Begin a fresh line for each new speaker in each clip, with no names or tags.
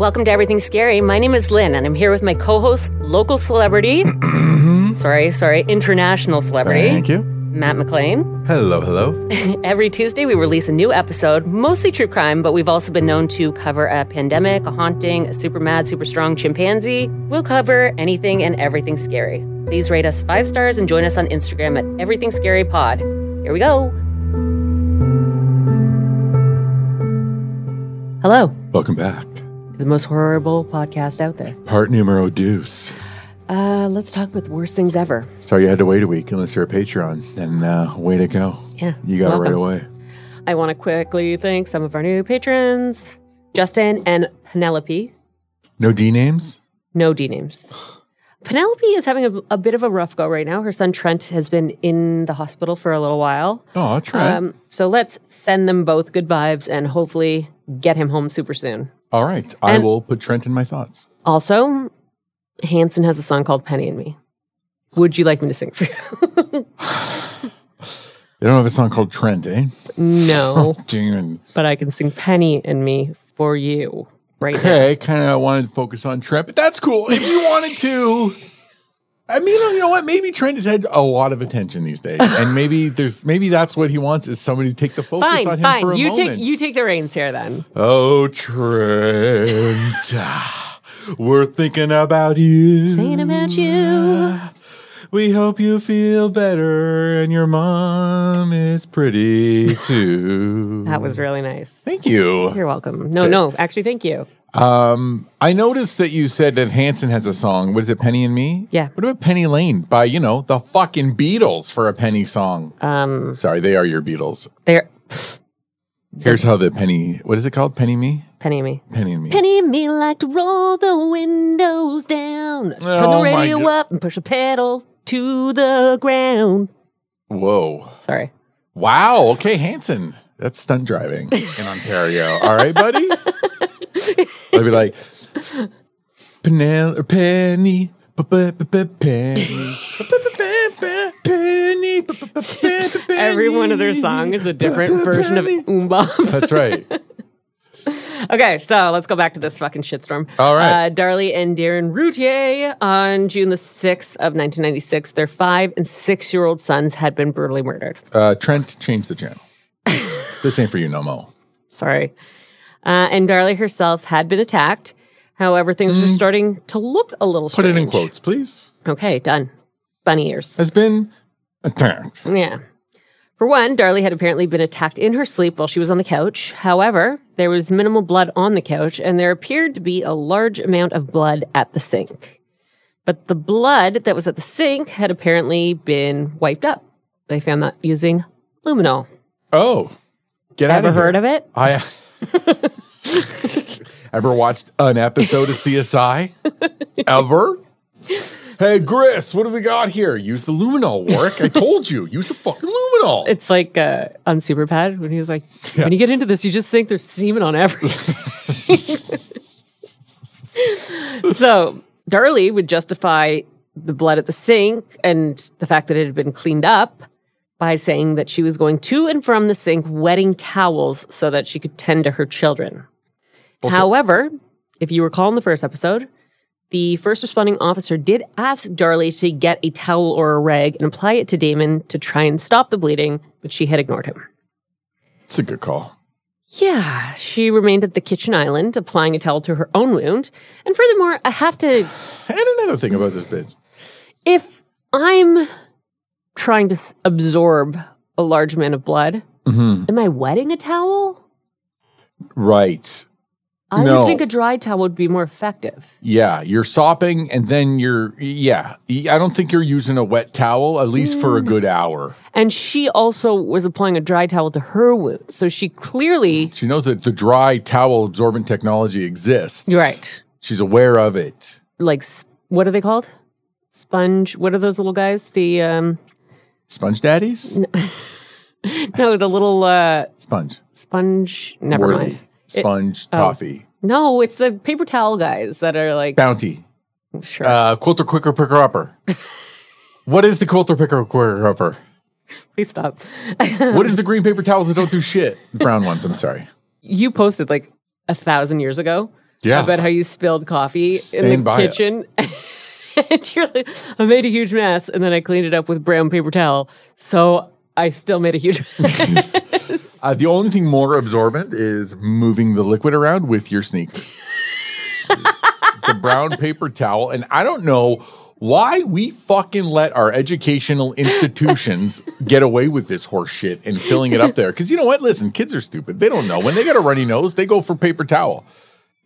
Welcome to Everything Scary. My name is Lynn, and I'm here with my co host, local celebrity. sorry, sorry, international celebrity,
Thank you.
Matt McLean.
Hello, hello.
Every Tuesday, we release a new episode, mostly true crime, but we've also been known to cover a pandemic, a haunting, a super mad, super strong chimpanzee. We'll cover anything and everything scary. Please rate us five stars and join us on Instagram at Everything Scary Pod. Here we go. Hello,
Welcome back.
The most horrible podcast out there.
Part numero deuce.
Uh, let's talk about the worst things ever.
Sorry you had to wait a week unless you're a Patreon. Then uh, way to go.
Yeah,
You got it right away.
I want to quickly thank some of our new patrons Justin and Penelope.
No D names?
No D names. Penelope is having a, a bit of a rough go right now. Her son Trent has been in the hospital for a little while.
Oh, Trent.
Um, so let's send them both good vibes and hopefully get him home super soon.
All right. I
and-
will put Trent in my thoughts.
Also, Hanson has a song called Penny and Me. Would you like me to sing for you?
They don't have a song called Trent, eh?
no,
Damn.
but I can sing Penny and Me for you right now.
Okay, kind of wanted to focus on Trent, but that's cool. If you wanted to. I mean, you know what? Maybe Trent has had a lot of attention these days, and maybe there's maybe that's what he wants is somebody to take the focus on
Fine,
him for
fine.
a
You
moment.
take you take the reins here then.
Oh, Trent, ah, we're thinking about you.
Thinking about you.
We hope you feel better, and your mom is pretty too.
That was really nice.
Thank you.
You're welcome. No, no, actually, thank you.
Um, I noticed that you said that Hanson has a song. What is it, Penny and Me?
Yeah.
What about Penny Lane by you know the fucking Beatles for a Penny song?
Um,
Sorry, they are your Beatles.
there,
Here's how the Penny. What is it called? Penny Me.
Penny and me.
Penny and Me.
Penny and me like to roll the windows down, turn
Oh,
the
my
radio
God.
up, and push a pedal to the ground.
Whoa.
Sorry.
Wow. Okay, Hanson. That's stunt driving in Ontario. All right, buddy. I'd be like, Penel or Penny. Penny. Penny.
Every one of their songs is a different version of. Oomba.
That's right.
okay, so let's go back to this fucking shitstorm.
All right.
Uh, Darlie and Darin Routier on June the 6th of 1996, their five and six year old sons had been brutally murdered.
Uh, Trent, change the channel. this ain't for you no more.
Sorry. Uh, and Darlie herself had been attacked. However, things were starting to look a little
Mm. Put it in quotes, please.
Okay, done. Bunny ears.
Has been attacked.
Yeah. For one, Darlie had apparently been attacked in her sleep while she was on the couch. However, there was minimal blood on the couch, and there appeared to be a large amount of blood at the sink. But the blood that was at the sink had apparently been wiped up. They found that using luminol.
Oh, get out
Ever
of here.
heard of it?
I ever watched an episode of CSI? Ever? Hey, Gris, what do we got here? Use the luminol, Warrick. I told you, use the fucking luminol.
It's like uh, on Superbad when he was like, when you get into this, you just think there's semen on everything. so Darlie would justify the blood at the sink and the fact that it had been cleaned up by saying that she was going to and from the sink wetting towels so that she could tend to her children. However, if you recall in the first episode, the first responding officer did ask Darlie to get a towel or a rag and apply it to Damon to try and stop the bleeding, but she had ignored him.
It's a good call.
Yeah, she remained at the kitchen island, applying a towel to her own wound. And furthermore, I have to,
And another thing about this bitch.
if I'm trying to absorb a large amount of blood,
Mm-hmm.
am I wetting a towel?
Right.
I
No.
would think a dry towel would be more effective.
Yeah, you're sopping and then you're, yeah. I don't think you're using a wet towel, at least for a good hour.
And she also was applying a dry towel to her wound. So she clearly,
She knows that the dry towel absorbent technology exists.
right,
She's aware of it.
like, what are they called? Sponge. What are those little guys? The, um,
Sponge daddies?
no, the little, uh,
Sponge.
sponge. Never
Worthy.
mind.
Sponge
oh.
toffee.
No, it's the paper towel guys that are like,
Bounty.
sure.
Uh, quilter quicker picker upper. what is the quilter picker quicker upper?
Please stop.
What is the green paper towels that don't do shit? The brown ones, I'm sorry.
you posted like a thousand years ago
Yeah.
about how you spilled coffee in the
it.
kitchen. and you're like, I made a huge mess, and then I cleaned it up with brown paper towel. So I still made a huge mess.
Uh, the only thing more absorbent is moving the liquid around with your sneaker. the brown paper towel. And I don't know why we fucking let our educational institutions get away with this horse shit and filling it up there. Because you know what? Listen, kids are stupid. They don't know. When they got a runny nose, they go for paper towel.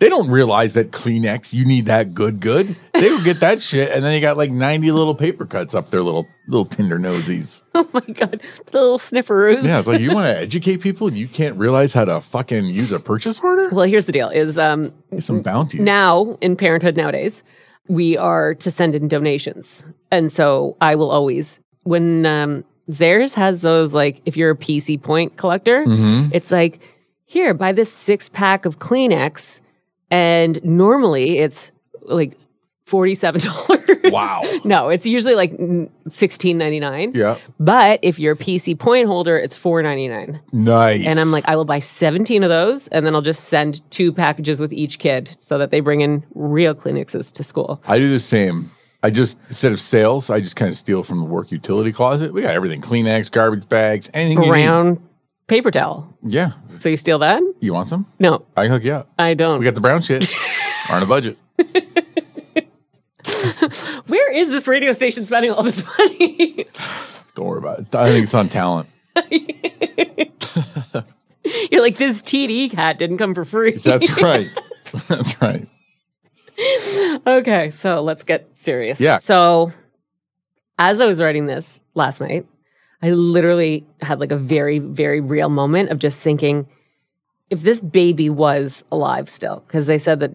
They don't realize that Kleenex, you need that good, good. They go get that shit, and then they got like 90 little paper cuts up their little little tender nosies.
oh my God. The little snifferoos.
Yeah, it's like you want to educate people and you can't realize how to fucking use a purchase order?
Well, here's the deal is um,
Some bounties.
now in parenthood nowadays, we are to send in donations. And so I will always, when um, Zehrs has those, like, if you're a PC point collector,
Mm-hmm.
it's like, here, buy this six pack of Kleenex. And normally it's like $47.
Wow.
no, it's usually like sixteen ninety nine.
Yeah.
But if you're a PC point holder, it's four ninety nine.
Nice.
And I'm like, I will buy 17 of those and then I'll just send two packages with each kid so that they bring in real Kleenexes to school.
I do the same. I just, instead of sales, I just kind of steal from the work utility closet. We got everything Kleenex, garbage bags, anything.
Brown paper towel.
Yeah.
So you steal that?
You want some?
No,
I can hook you up.
I don't.
We got the brown shit. Are on a budget.
Where is this radio station spending all this money?
Don't worry about it. I think it's on talent.
You're like, this TD cat didn't come for free.
That's right. That's right.
okay, so let's get serious.
Yeah.
So, as I was writing this last night, I literally had like a very, very real moment of just thinking if this baby was alive still, because they said that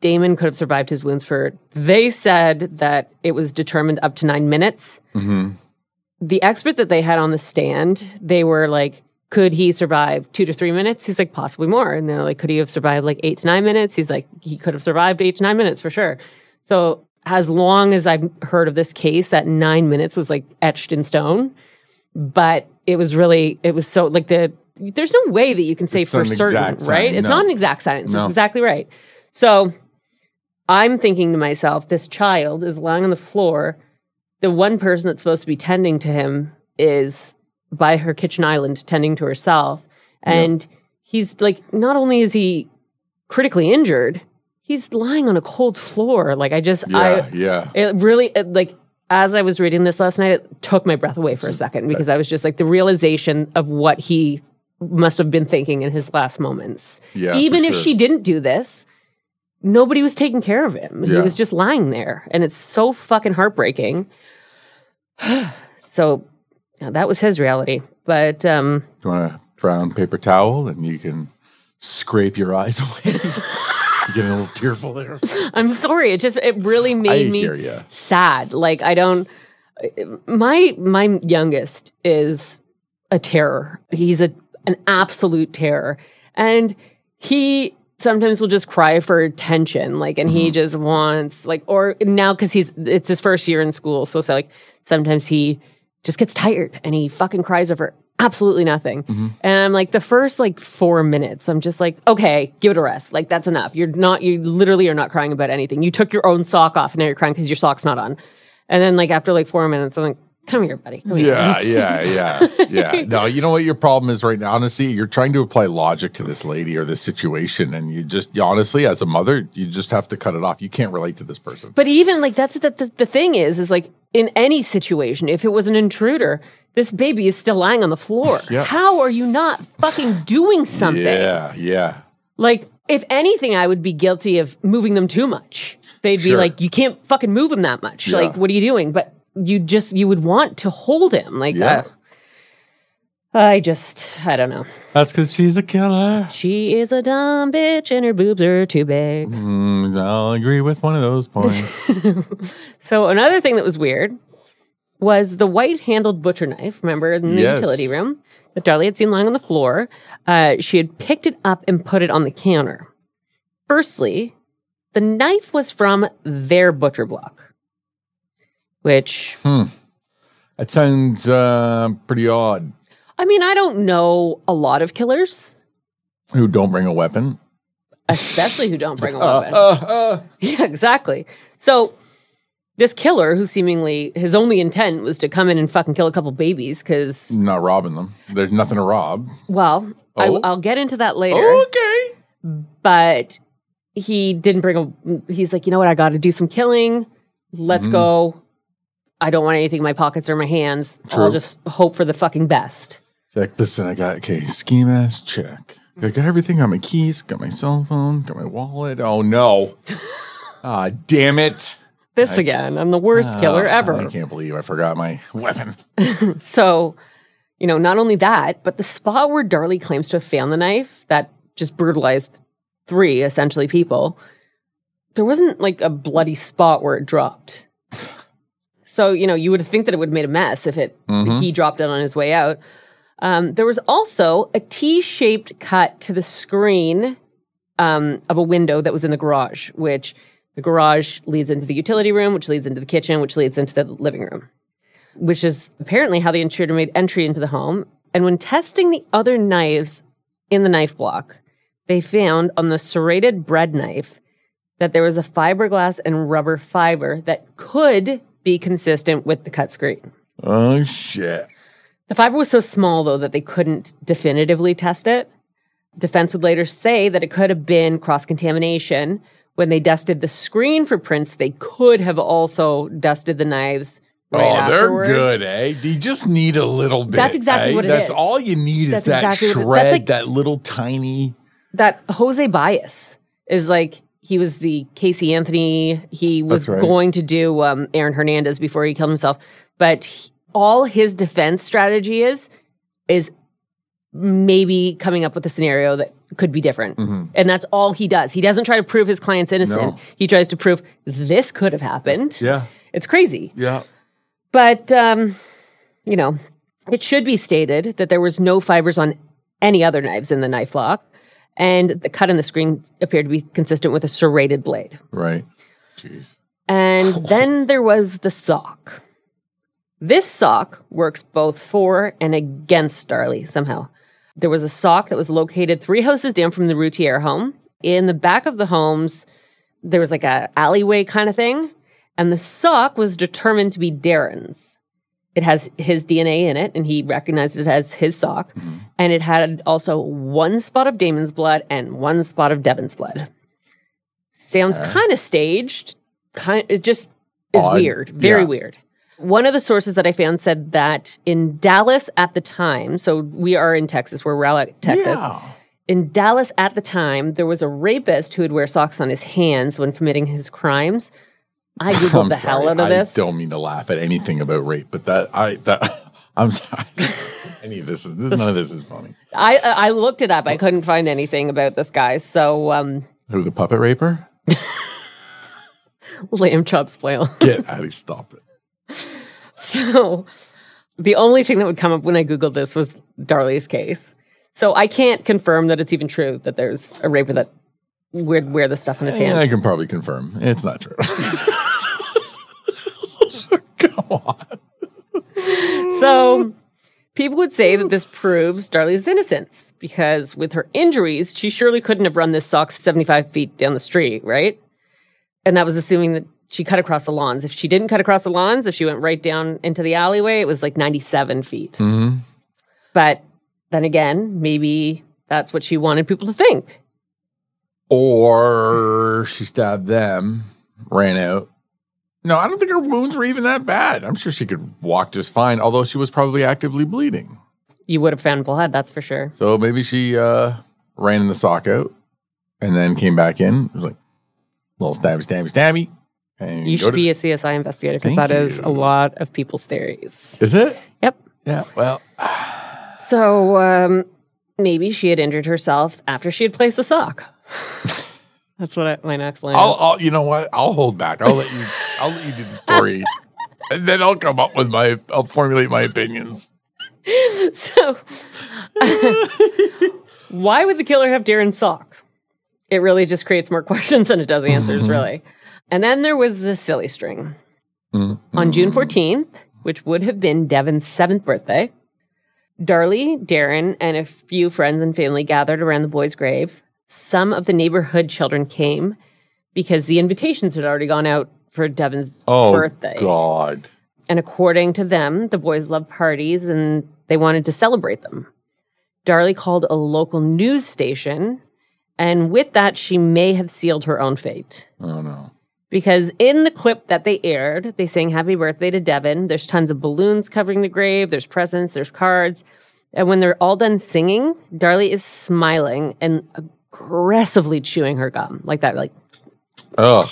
Damon could have survived his wounds for, they said that it was determined up to nine minutes. Mm-hmm. The expert that they had on the stand, they were like, could he survive two to three minutes? He's like, possibly more. And they're like, could he have survived like eight to nine minutes? He's like, he could have survived eight to nine minutes for sure. So as long as I've heard of this case, that nine minutes was like etched in stone. But it was really, it was so like the, there's no way that you can say
It's
for certain, right? It's
no.
not an exact science.
No.
It's exactly right. So I'm thinking to myself, this child is lying on the floor. The one person that's supposed to be tending to him is by her kitchen island tending to herself. And he's like, not only is he critically injured, he's lying on a cold floor. Like, I just,
Yeah.
I,
yeah.
it really, it, like, as I was reading this last night, it took my breath away for a second because I was just like, the realization of what he must have been thinking in his last moments.
Yeah,
Even if
sure.
she didn't do this, nobody was taking care of him. He was just lying there. And it's so fucking heartbreaking. so yeah, that was his reality. But um,
You want a brown paper towel and you can scrape your eyes away. getting a little tearful there.
I'm sorry. It just it really
I
made me sad. Like I don't. My my youngest is a terror. He's a an absolute terror, and he sometimes will just cry for attention. Like, and he mm-hmm. just wants like, or now because he's it's his first year in school, so so like sometimes he just gets tired and he fucking cries over absolutely nothing. And I'm like, the first like four minutes, I'm just like, okay, give it a rest. Like that's enough. You're not, you literally are not crying about anything. You took your own sock off and now you're crying because your sock's not on. And then like after like four minutes, I'm like, come here, buddy. Come here.
Yeah, yeah, yeah, yeah. No, you know what your problem is right now. Honestly, you're trying to apply logic to this lady or this situation, and you just honestly, as a mother, you just have to cut it off. You can't relate to this person.
But even like that's the, the the thing is is like in any situation, if it was an intruder, this baby is still lying on the floor.
Yeah.
How are you not fucking doing something?
Yeah, yeah.
Like if anything, I would be guilty of moving them too much. They'd be like, you can't fucking move him that much.
Yeah.
Like, what are you doing? But you just you would want to hold him. Like,
Yeah.
uh, I just I don't know.
That's because she's a killer.
She is a dumb bitch and her boobs are too big.
Mm, I'll agree with one of those points.
So another thing that was weird was the white-handled butcher knife. Remember in the
Yes.
utility room that Darlie had seen lying on the floor. Uh, she had picked it up and put it on the counter. Firstly, the knife was from their butcher block, which
that sounds uh, pretty odd.
I mean, I don't know a lot of killers.
Who don't bring a weapon?
especially who don't bring a weapon.
uh.
Yeah, exactly. So this killer, who seemingly his only intent was to come in and fucking kill a couple babies, because
Not robbing them. There's nothing to rob.
well,
Oh.
I, I'll get into that later.
Okay.
But he didn't bring a. He's like, you know what? I got to do some killing. Let's
Mm-hmm.
go. I don't want anything in my pockets or my hands. I'll just hope for the fucking best.
It's like, listen, I got okay, ski mask, check. I got everything. Got my keys, got my cell phone, got my wallet. Oh no. Ah, damn it.
This again. I'm the worst killer
Ah,
ever.
I can't believe I forgot my weapon.
So, you know, not only that, but the spot where Darlie claims to have found the knife that just brutalized three essentially people, there wasn't like a bloody spot where it dropped. So, you know, you would think that it would have made a mess if it he dropped it on his way out. Um, there was also a T-shaped cut to the screen um, of a window that was in the garage, which the garage leads into the utility room, which leads into the kitchen, which leads into the living room which is apparently how the intruder made entry into the home. And when testing the other knives in the knife block, they found on the serrated bread knife that there was a fiberglass and rubber fiber that could be consistent with the cut screen.
Oh shit.
The fiber was so small, though, that they couldn't definitively test it. Defense would later say that it could have been cross contamination. When they dusted the screen for prints, they could have also dusted the knives. Right
oh, they're good, eh? You just need a little bit.
That's exactly
eh?
what it
That's
is.
all you need
That's
is that
exactly it-
shred,
like-
that little tiny.
that Jose Baez is like he was the Casey Anthony. He was
right.
going to do um, Aaron Hernandez before he killed himself, but he- all his defense strategy is is maybe coming up with a scenario that could be different, and that's all he does. He doesn't try to prove his client's innocent.
Mm-hmm. No.
He tries to prove this could have happened.
Yeah.
It's crazy.
Yeah.
But, um, you know, it should be stated that there was no fibers on any other knives in the knife lock. and the cut in the screen appeared to be consistent with a serrated blade.
Right. Jeez.
And then there was the sock. This sock works both for and against Starley somehow. There was a sock that was located three houses down from the Routier home. In the back of the homes, there was like a alleyway kind of thing, and the sock was determined to be Darin's. It has his DNA in it, and he recognized it as his sock. Mm-hmm. And it had also one spot of Damon's blood and one spot of Devon's blood. Sounds kind of staged. Kind, it just is
Odd.
weird, very
Yeah.
weird. One of the sources that I found said that in Dallas at the time, so we are in Texas, we're Rowlett, Texas.
Yeah.
In Dallas at the time, there was a rapist who would wear socks on his hands when committing his crimes. I googled
I'm
the
sorry.
hell out of this.
I don't mean to laugh at anything about rape, but that I that I'm sorry. Any of this is this, none of this is funny.
I I looked it up. I couldn't find anything about this guy. So um,
Who the puppet raper?
lamb chops flail.
Get out of stop it.
So the only thing that would come up when I googled this was Darlie's case. So I can't confirm that it's even true that there's a raper that would wear the stuff on his
Yeah, I can probably confirm it's not true. Come on.
So people would say that this proves Darlie's innocence because with her injuries, she surely couldn't have run this sock 75 feet down the street, right? And that was assuming that she cut across the lawns. If she didn't cut across the lawns, if she went right down into the alleyway, it was like 97 feet.
Mm-hmm.
But then again, maybe that's what she wanted people to think.
Or she stabbed them, ran out. No, I don't think her wounds were even that bad. I'm sure she could walk just fine, although she was probably actively bleeding.
You would have found blood, that's for sure.
So maybe she uh, ran in the sock out and then came back in. It was like little stabby, stabby, stabby. And
You
go
should
to-
be a CSI investigator because
Thank
that is
you.
a lot of people's theories.
Is it?
Yep.
Yeah. Well,
So um, maybe she had injured herself after she had placed the sock. That's what I, my next line
I'll,
is.
I'll. You know what? I'll hold back. I'll let you. I'll let you do the story, and then I'll come up with my. I'll formulate my opinions.
So, why would the killer have Darin's sock? It really just creates more questions than it does answers, really. And then there was the silly string. On mm-hmm. June 14th, which would have been Devon's seventh birthday, Darlie, Darin, and a few friends and family gathered around the boy's grave. some of the neighborhood children came because the invitations had already gone out for Devon's
Oh,
birthday.
God.
And according to them, the boys love parties and they wanted to celebrate them. Darlie called a local news station, and with that, she may have sealed her own fate.
Oh, no.
Because in the clip that they aired, they sang happy birthday to Devon. There's tons of balloons covering the grave, there's presents, there's cards. And when they're all done singing, Darlie is smiling and aggressively chewing her gum like that, like,
Ugh.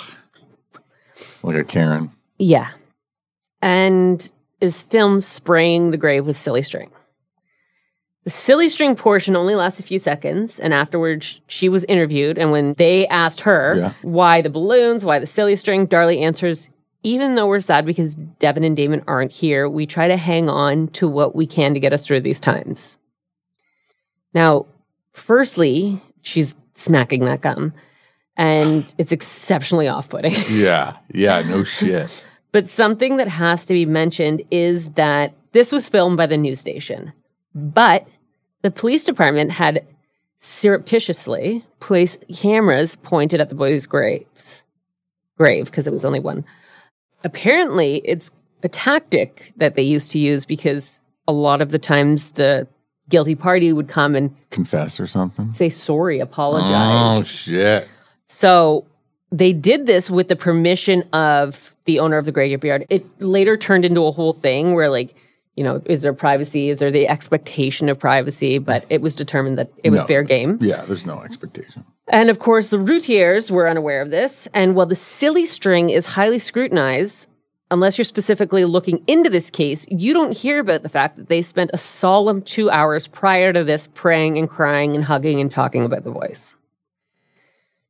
Like a Karen.
yeah. And is filmed spraying the grave with silly string. The silly string portion only lasts a few seconds, and afterwards she was interviewed. And when they asked her
Yeah.
why the balloons, why the silly string, Darlie answers, even though we're sad because Devon and Damon aren't here, we try to hang on to what we can to get us through these times. Now, firstly, she's smacking that gum, and it's exceptionally off putting.
Yeah. Yeah. No shit.
But something that has to be mentioned is that this was filmed by the news station, but the police department had surreptitiously placed cameras pointed at the boys' graves, grave because it was only one. Apparently, it's a tactic that they used to use because a lot of the times the guilty party would come and
Confess or something.
say sorry, apologize.
Oh, shit.
So they did this with the permission of the owner of the graveyard. It later turned into a whole thing where, like, you know, is there privacy? Is there the expectation of privacy? But it was determined that it was
No.
fair game.
Yeah. There's no expectation.
And of course, the routiers were unaware of this. And while the silly string is highly scrutinized, unless you're specifically looking into this case, you don't hear about the fact that they spent a solemn two hours prior to this praying and crying and hugging and talking about the voice.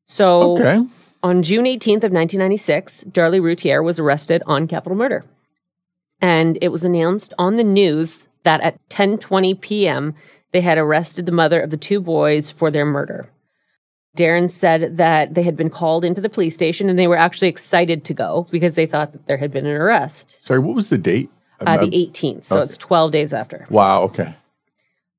So
Okay.
on June 18th of 1996, Darlie Routier was arrested on capital murder. And it was announced on the news that at 10:20 p.m. they had arrested the mother of the two boys for their murder. Darin said that they had been called into the police station and they were actually excited to go because they thought that there had been an arrest.
Sorry. What was the date?
Uh, the 18th, so it's 12 days after.
wow. Okay.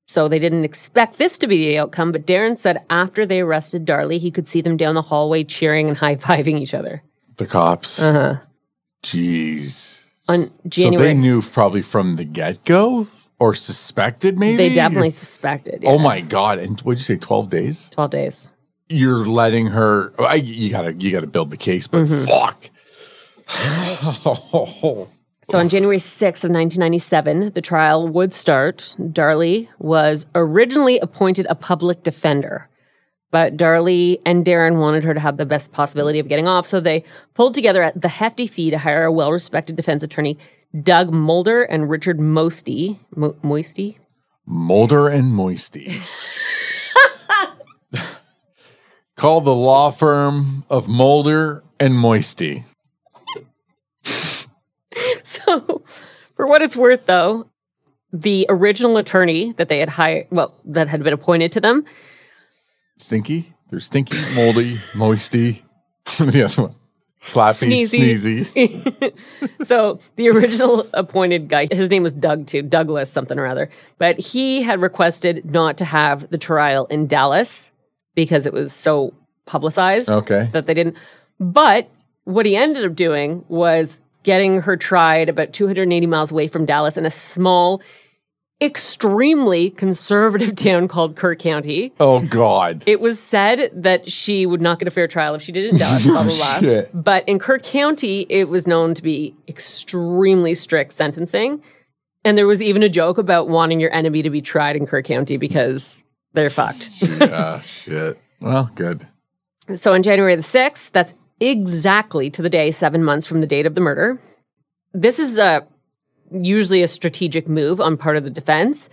So they didn't expect this to be the outcome, but Darin said after they arrested Darlie, he could see them down the hallway cheering and high fiving each other.
The cops.
Uh huh.
Jeez.
On
So they knew probably from the get go or suspected maybe?
they definitely suspected.
Oh my God. And what'd you say? 12 days?
12 days.
You're letting her, I, you gotta, you gotta build the case, but
Mm-hmm.
fuck.
So on January 6th of 1997, the trial would start. Darlie was originally appointed a public defender, but Darlie and Darin wanted her to have the best possibility of getting off, so they pulled together at the hefty fee to hire a well-respected defense attorney, Doug Mulder and Richard Mosty. Mo- Moisty?
Mulder and Moisty. Call the law firm of Mulder and Moisty.
So, for what it's worth, though, the original attorney that they had hired, well, that had been appointed to them,
Stinky. They're Stinky, Moldy, Moisty. the other one. Slappy,
Sneezy.
Sneezy.
so the original appointed guy, his name was Doug too, Douglas something or other, but he had requested not to have the trial in Dallas because it was so publicized
Okay.
that they didn't. But what he ended up doing was getting her tried about 280 miles away from Dallas in a small, extremely conservative town called Kerr County.
Oh, God.
It was said that she would not get a fair trial if she did it in Dallas, blah, blah, blah. But in Kerr County, it was known to be extremely strict sentencing. And there was even a joke about wanting your enemy to be tried in Kerr County because they're fucked.
yeah, shit. Well, good.
So on January the 6th, that's exactly to the day seven months from the date of the murder. This is a, usually a strategic move on part of the defense.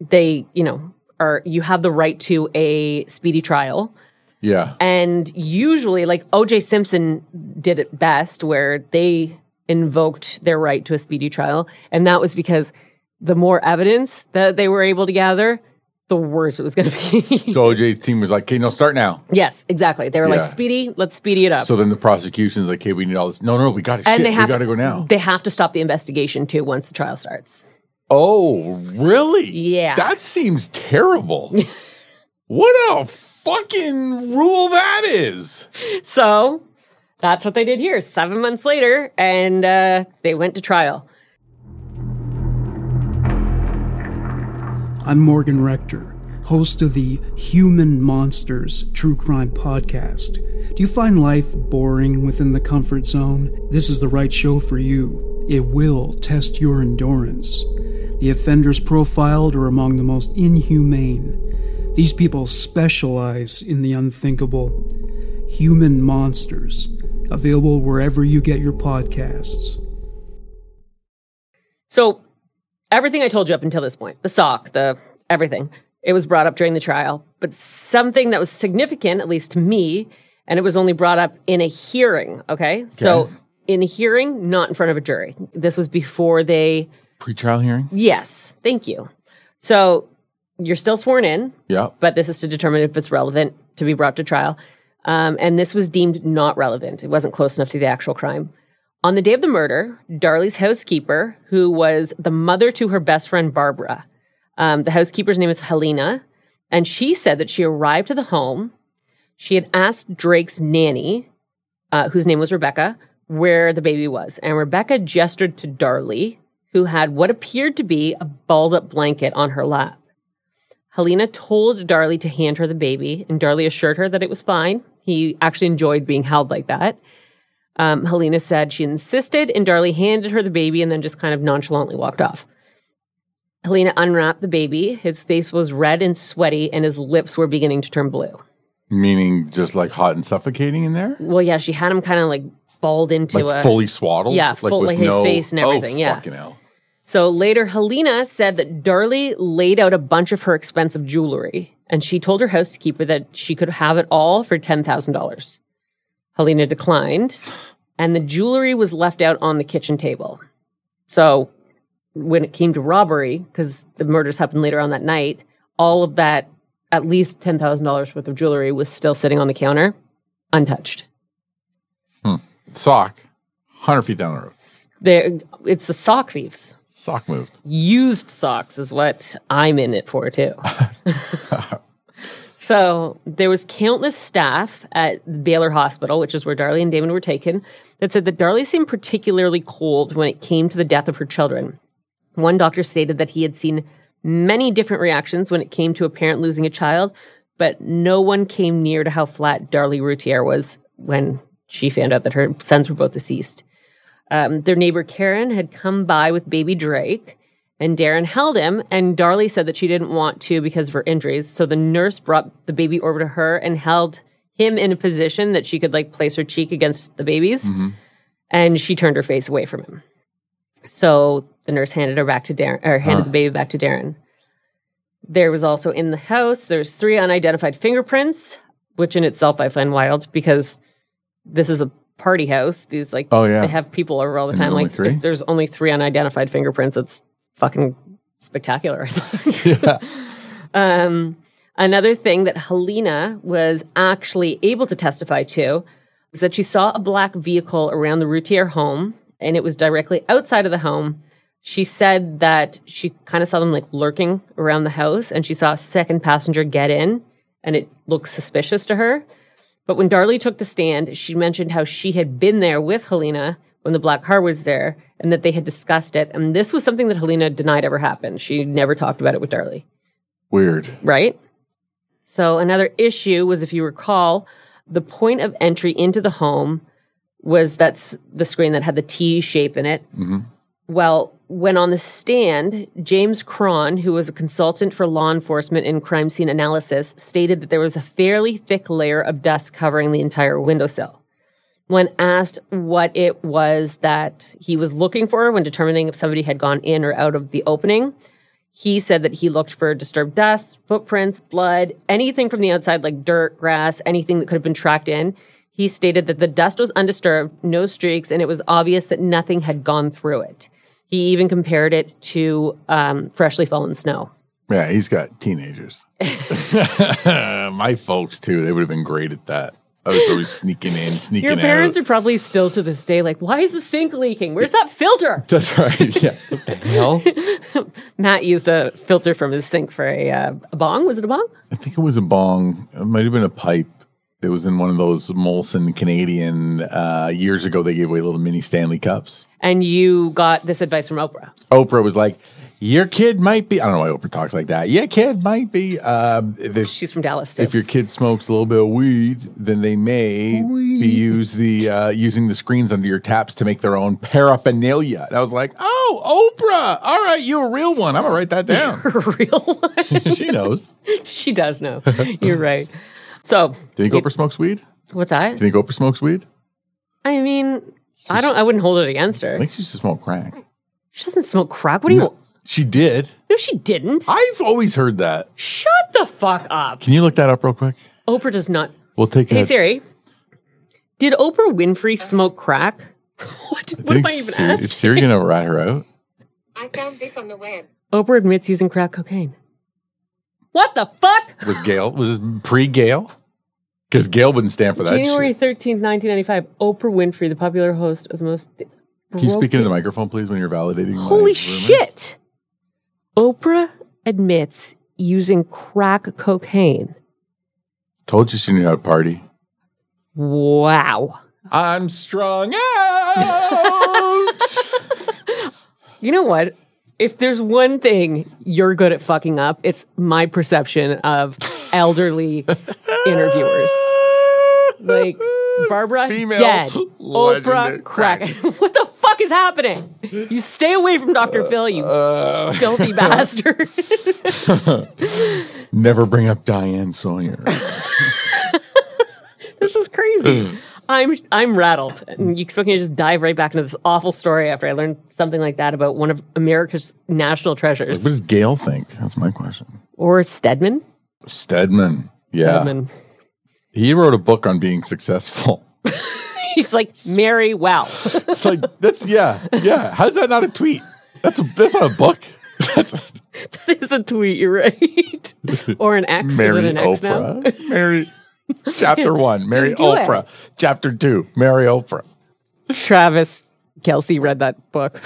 They, you know, are you have the right to a speedy trial.
Yeah.
And usually, like OJ Simpson did it best, where they invoked their right to a speedy trial. And that was because the more evidence that they were able to gather, the worst it was going to be.
So OJ's team was like, okay, no, start now.
yes, exactly. They were
Yeah.
like, speedy, let's speedy it up.
So then the prosecution's like, hey, we need all this. No, no, we got to
and
shit.
they have
we got to go now.
They have to stop the investigation too once the trial starts.
Oh, really?
Yeah.
That seems terrible. what a fucking rule that is.
So that's what they did here. Seven months later, and uh, they went to trial.
I'm Morgan Rector, host of the Human Monsters True Crime Podcast. Do you find life boring within the comfort zone? This is the right show for you. It will test your endurance. The offenders profiled are among the most inhumane. These people specialize in the unthinkable. Human Monsters, available wherever you get your podcasts.
So everything I told you up until this point, the sock, the everything, it was brought up during the trial. But something that was significant, at least to me, and it was only brought up in a hearing. Okay. So in a hearing, not in front of a jury. This was before they,
Pre-trial hearing?
yes, thank you. So you're still sworn in,
Yeah.
but this is to determine if it's relevant to be brought to trial. Um, and this was deemed not relevant. It wasn't close enough to the actual crime. On the day of the murder, Darlie's housekeeper, who was the mother to her best friend Barbara, um, the housekeeper's name is Helena, and she said that she arrived to the home. She had asked Drake's nanny, uh, whose name was Rebecca, where the baby was. And Rebecca gestured to Darlie, who had what appeared to be a balled up blanket on her lap. Helena told Darlie to hand her the baby, and Darlie assured her that it was fine. He actually enjoyed being held like that. Um, Helena said she insisted, and Darlie handed her the baby and then just kind of nonchalantly walked off. Helena unwrapped the baby. His face was red and sweaty, and his lips were beginning to turn blue.
Meaning just like hot and suffocating in there?
Well, yeah, she had him kind of like balled into
Like
a.
fully swaddled?
Yeah, full- like his face and everything,
Oh,
yeah.
fucking hell.
So later, Helena said that Darlie laid out a bunch of her expensive jewelry, and she told her housekeeper that she could have it all for $10,000. Helena declined, and the jewelry was left out on the kitchen table. So when it came to robbery, because the murders happened later on that night, all of that, at least $10,000 worth of jewelry, was still sitting on the counter, untouched. Hmm.
Sock, 100 feet down the road.
There, it's the sock thieves.
Sock moved.
used socks is what I'm in it for too. so there was countless staff at Baylor Hospital, which is where Darlie and Damon were taken, that said that Darlie seemed particularly cold when it came to the death of her children. One doctor stated that he had seen many different reactions when it came to a parent losing a child, but no one came near to how flat Darlie Routier was when she found out that her sons were both deceased. Um, their neighbor Karen had come by with baby Drake, and Darin held him. And Darlie said that she didn't want to because of her injuries. So the nurse brought the baby over to her and held him in a position that she could like place her cheek against the baby's. Mm-hmm. And she turned her face away from him. So the nurse handed her back to Darin, or handed the baby back to Darin. There was also in the house, there's three unidentified fingerprints, which in itself I find wild because this is a party house. These like
Oh, yeah.
they have people over all the
And
time. Like
three?
if there's only three unidentified fingerprints, it's fucking spectacular. I think. um, another thing that Helena was actually able to testify to was that she saw a black vehicle around the Routier home, and it was directly outside of the home. She said that she kind of saw them like lurking around the house, and she saw a second passenger get in, and it looked suspicious to her. But when Darlie took the stand, she mentioned how she had been there with Helena when the black car was there and that they had discussed it. And this was something that Helena denied ever happened. She never talked about it with Darlie,
Weird.
right? So another issue was, if you recall, the point of entry into the home was that's the screen that had the T shape in it. Mm-hmm. Well, when on the stand, James Cron, who was a consultant for law enforcement in crime scene analysis, stated that there was a fairly thick layer of dust covering the entire windowsill. When asked what it was that he was looking for when determining if somebody had gone in or out of the opening, he said that he looked for disturbed dust, footprints, blood, anything from the outside like dirt, grass, anything that could have been tracked in. He stated that the dust was undisturbed, no streaks, and it was obvious that nothing had gone through it. He even compared it to um, freshly fallen snow.
Yeah, he's got teenagers. My folks too. They would have been great at that. I was always sneaking in, sneaking
Your
out.
parents are probably still to this day like, why is the sink leaking? Where's that filter?
That's right. Yeah. What the hell?
Matt used a filter from his sink for a, uh, a bong. Was it a bong?
I think it was a bong. It might have been a pipe. It was in one of those Molson Canadian. Uh, years ago, they gave away little mini Stanley cups.
And you got this advice from Oprah.
Oprah was like, "Your kid might be." I don't know why Oprah talks like that. Your kid might be. Um, if,
She's from Dallas too.
if your kid smokes a little bit of weed, then they may be use the uh, using the screens under your taps to make their own paraphernalia. And I was like, "Oh, Oprah! All right, you're a real one. I'm gonna write that down."
real one.
she knows.
she does know. You're right. So,
Do you think Oprah smokes weed?
what's that?
Do you think Oprah smokes weed?
I mean, I don't. I wouldn't hold it against
I
her.
think she used to smoke crack.
She doesn't smoke crack. What do you? No,
She did.
No, she didn't.
I've always heard that.
Shut the fuck up.
Can you look that up real quick?
Oprah does not.
We'll take
Hey
that.
Siri, did Oprah Winfrey smoke crack? what? What am I even
Siri,
asking?
Is Siri gonna rat her out?
I found this on the web.
Oprah admits using crack cocaine. What the fuck?
Was Gayle? Was this pre Gayle? Because Gayle wouldn't stand for that
January
shit.
13th, 1995. Oprah Winfrey, the popular host of the most.
Can you speak into the microphone, please, when you're validating? my
Holy
rumors?
shit! Oprah admits using crack cocaine.
Told you she knew how to party.
Wow.
I'm strung out.
You know what? If there's one thing you're good at fucking up, it's my perception of elderly interviewers. Like Barbara
Female
dead, Oprah crack.
crack.
what the fuck is happening? You stay away from Dr. Phil, you
Uh,
filthy bastard.
never bring up Diane Sawyer.
this is crazy. I'm I'm rattled. And you expect me to just dive right back into this awful story after I learned something like that about one of America's national treasures.
what does Gayle think? That's my question.
Or Stedman?
Stedman. Yeah.
Stedman.
He wrote a book on being successful.
He's like, Mary, wow.
It's like that's yeah, yeah. How's that not a tweet? That's a, that's not a book. That's
it's a tweet, you're right. or an X.
Mary
Is it an X now?
Oprah. Mary chapter one. Mary
do it.
Oprah. Chapter two. Mary Oprah.
Travis Kelce read that book.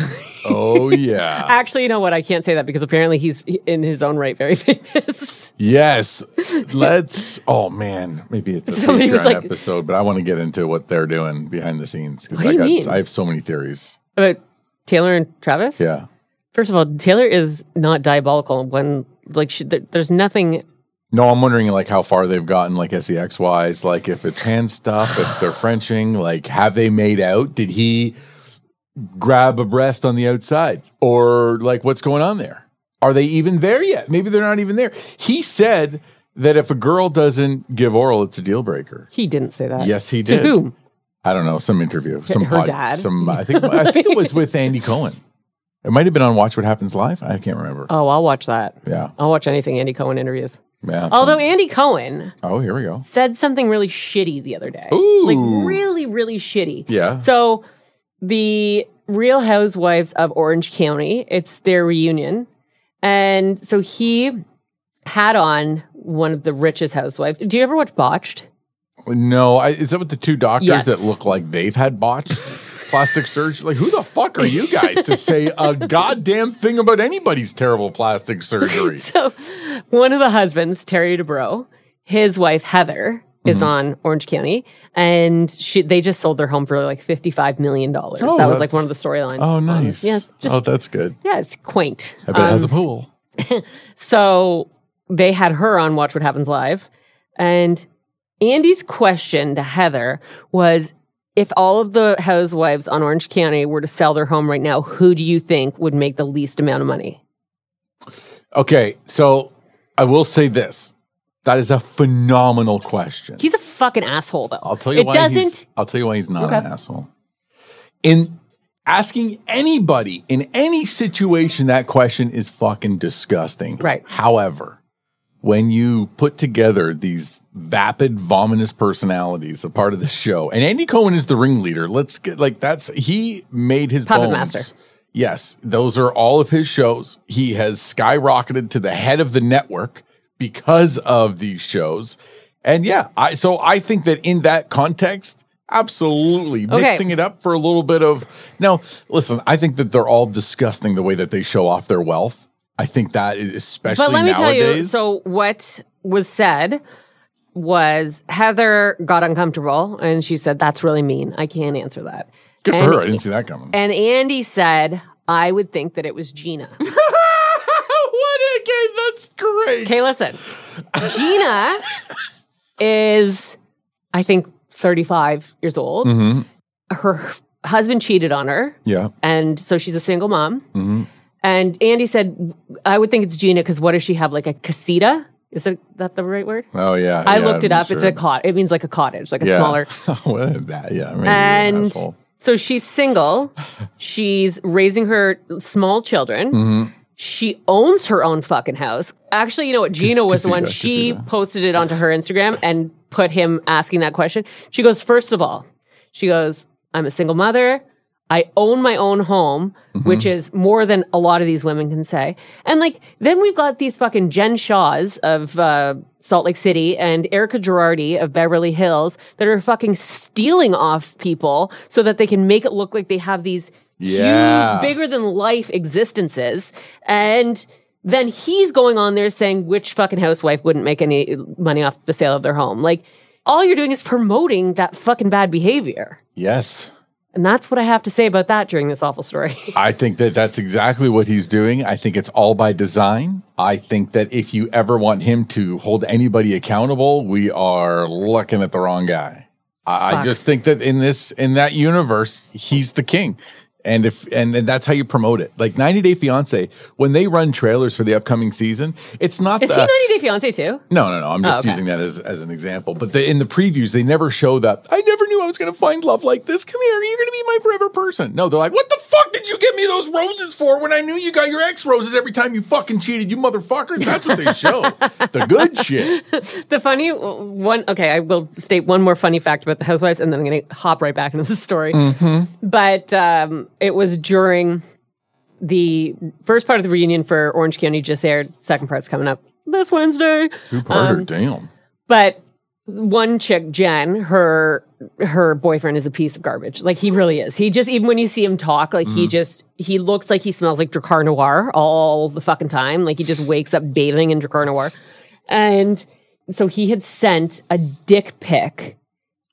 Oh yeah.
Actually, you know what? I can't say that because apparently he's in his own right very famous.
yes. Let's. Oh man, maybe it's a
Somebody
Patreon
like-
episode, but I want to get into what they're doing behind the scenes because I got
mean?
I have so many theories.
About Taylor and Travis?
Yeah.
First of all, Taylor is not diabolical when, like, she, there, there's nothing
No, I'm wondering like how far they've gotten, like sex wise, like if it's hand stuff, if they're Frenching, like have they made out? Did he grab a breast on the outside, or like what's going on there? Are they even there yet? Maybe they're not even there. He said that if a girl doesn't give oral, it's a deal breaker.
He didn't say that.
Yes, he
To
did.
whom?
I don't know, some interview, some
her dad?
some. I think I think it was with Andy Cohen. It might have been on Watch What Happens Live. I can't remember.
Oh, I'll watch that.
Yeah,
I'll watch anything Andy Cohen interviews.
yeah.
Although Andy Cohen
oh, here we go.
said something really shitty the other day.
Ooh.
Like really, really shitty.
Yeah.
So the Real Housewives of Orange County, it's their reunion. And so he had on one of the richest housewives. Do you ever watch Botched?
No, I, is that with the two doctors
Yes.
that look like they've had botched plastic surgery? Like, who the fuck are you guys to say a goddamn thing about anybody's terrible plastic surgery?
So one of the husbands, Terry Dubrow, his wife Heather is
Mm-hmm.
on Orange County, and she they just sold their home for like fifty five million dollars.
Oh,
that was like one of the storylines.
Oh, nice.
yeah, just
oh, that's good.
yeah, it's quaint.
I bet it has
Um,
a pool.
So they had her on Watch What Happens Live. And Andy's question to Heather was if all of the housewives on Orange County were to sell their home right now, who do you think would make the least amount of money?
Okay, so I will say this. That is a phenomenal question.
He's a fucking asshole, though.
I'll tell you
it
why
doesn't.
he's I'll tell you why he's not
Okay.
an asshole. In asking anybody in any situation that question is fucking disgusting.
Right.
However, when you put together these vapid, vomitous personalities, a part of the show, and Andy Cohen is the ringleader. Let's get like that's he made his
Puppet
bones.
master.
Yes, those are all of his shows. He has skyrocketed to the head of the network because of these shows. And yeah, I so I think that in that context, absolutely
Okay.
mixing it up for a little bit of now. Listen, I think that they're all disgusting the way that they show off their wealth. I think that especially
But let me
nowadays.
tell you, so what was said was Heather got uncomfortable and she said, That's really mean. I can't answer that.
good for her. I didn't see that coming.
And Andy said, I would think that it was Gina.
game! That's great.
Okay, listen. Gina is, I think, 35 years old.
Mm-hmm.
Her husband cheated on her.
Yeah.
And so she's a single mom.
Mm-hmm.
And Andy said, I would think it's Gina because what does she have? Like a casita? Is it, that the right word?
Oh yeah.
I
yeah,
looked it
I'm
up. It's a cot. It means like a cottage, like a
Yeah.
smaller.
what is that? Yeah. Maybe you're an
And so she's single. She's raising her small children.
Mm-hmm.
She owns her own fucking house. Actually, you know what? Gina was the one. She posted it onto her Instagram and put him asking that question. She goes, first of all, she goes, I'm a single mother. I own my own home,
Mm-hmm.
which is more than a lot of these women can say. And like, then we've got these fucking Jen Shahs of uh, Salt Lake City and Erika Girardi of Beverly Hills that are fucking stealing off people so that they can make it look like they have these
Yeah.
huge, bigger than life existences. And then he's going on there saying which fucking housewife wouldn't make any money off the sale of their home. Like, all you're doing is promoting that fucking bad behavior.
Yes.
And that's what I have to say about that during this awful story.
I think that that's exactly what he's doing. I think it's all by design. I think that if you ever want him to hold anybody accountable, we are looking at the wrong guy. I, I just think that in this in that universe, he's the king. And if and, and that's how you promote it. Like 90 Day Fiance, when they run trailers for the upcoming season, it's not
Is
the
he 90 Day Fiance too?
no, no, no. I'm just
Oh, okay.
using that as, as an example. But the, in the previews, they never show that. I never knew I was going to find love like this. Come here. You're going to be my forever person. No, they're like, what the fuck did you give me those roses for when I knew you got your ex roses every time you fucking cheated, you motherfucker? That's what they show. the good shit.
The funny one, okay, I will state one more funny fact about the housewives and then I'm going to hop right back into the story. But um, it was during the first part of the reunion for Orange County just aired. Second part's coming up this Wednesday.
Two parter.
Um,
Damn.
But one chick, Jen, her her boyfriend is a piece of garbage. Like he really is. He just even when you see him talk, like he just he looks like he smells like Drakkar Noir all the fucking time. Like he just wakes up bathing in Drakkar Noir. And so he had sent a dick pic,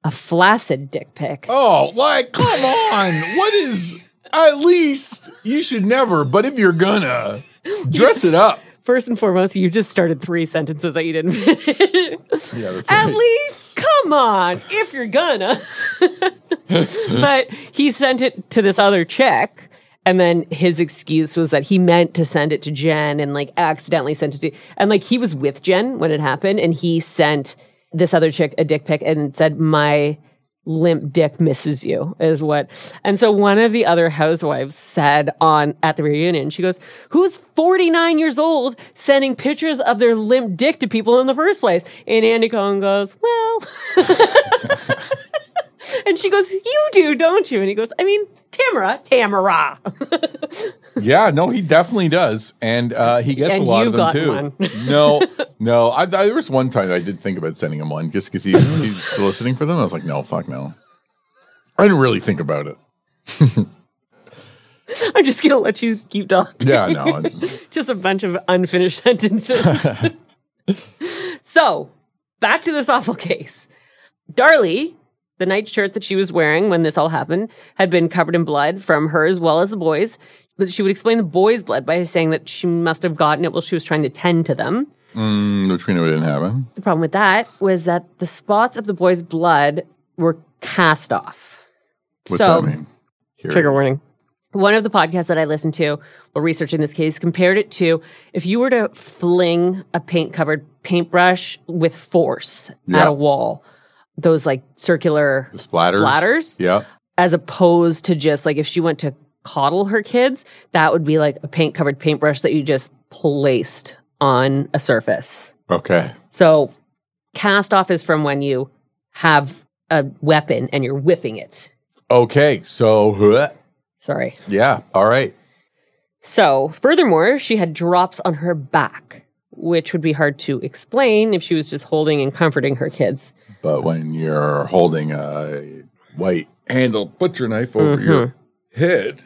a flaccid dick pic.
Oh, like, come on. What is, at least, you should never, but if you're gonna, dress it up.
First and foremost, you just started three sentences that you didn't finish.
Yeah,
At least, come on, if you're gonna. but he sent it to this other chick. And then his excuse was that he meant to send it to Jen and like accidentally sent it to, and like he was with Jen when it happened and he sent this other chick a dick pic and said, my limp dick misses you is what. And so one of the other housewives said on at the reunion, she goes, who's 49 years old sending pictures of their limp dick to people in the first place? And Andy Cohen goes, well, and she goes, you do, don't you? And he goes, I mean, Tamara, Tamara.
Yeah, no, he definitely does, and uh, he gets
And
a lot of them too. no, no, I, I, there was one time I did think about sending him one just because he, he was soliciting for them. I was like, no, fuck no. I didn't really think about it.
I'm just to let you keep talking.
Yeah, no, just-
just a bunch of unfinished sentences. so, back to this awful case. Darlie, the nightshirt that she was wearing when this all happened, had been covered in blood from her as well as the boys. But she would explain the boys' blood by saying that she must have gotten it while she was trying to tend to them.
mm, which we knew didn't happen.
The problem with that was that the spots of the boys' blood were cast off.
What's
so,
that mean? Here
Trigger warning. One of the podcasts that I listened to while researching this case compared it to if you were to fling a paint covered paintbrush with force
Yeah.
at a wall, those like circular
The splatters.
splatters,
Yeah.
as opposed to just like if she went to coddle her kids, that would be like a paint covered paintbrush that you just placed on a surface.
Okay.
So cast off is from when you have a weapon and you're whipping it.
Okay. So, huh,
Sorry.
yeah. All right.
So, furthermore, she had drops on her back. Which would be hard to explain if she was just holding and comforting her kids.
But when you're holding a white handled butcher knife over your mm-hmm. head,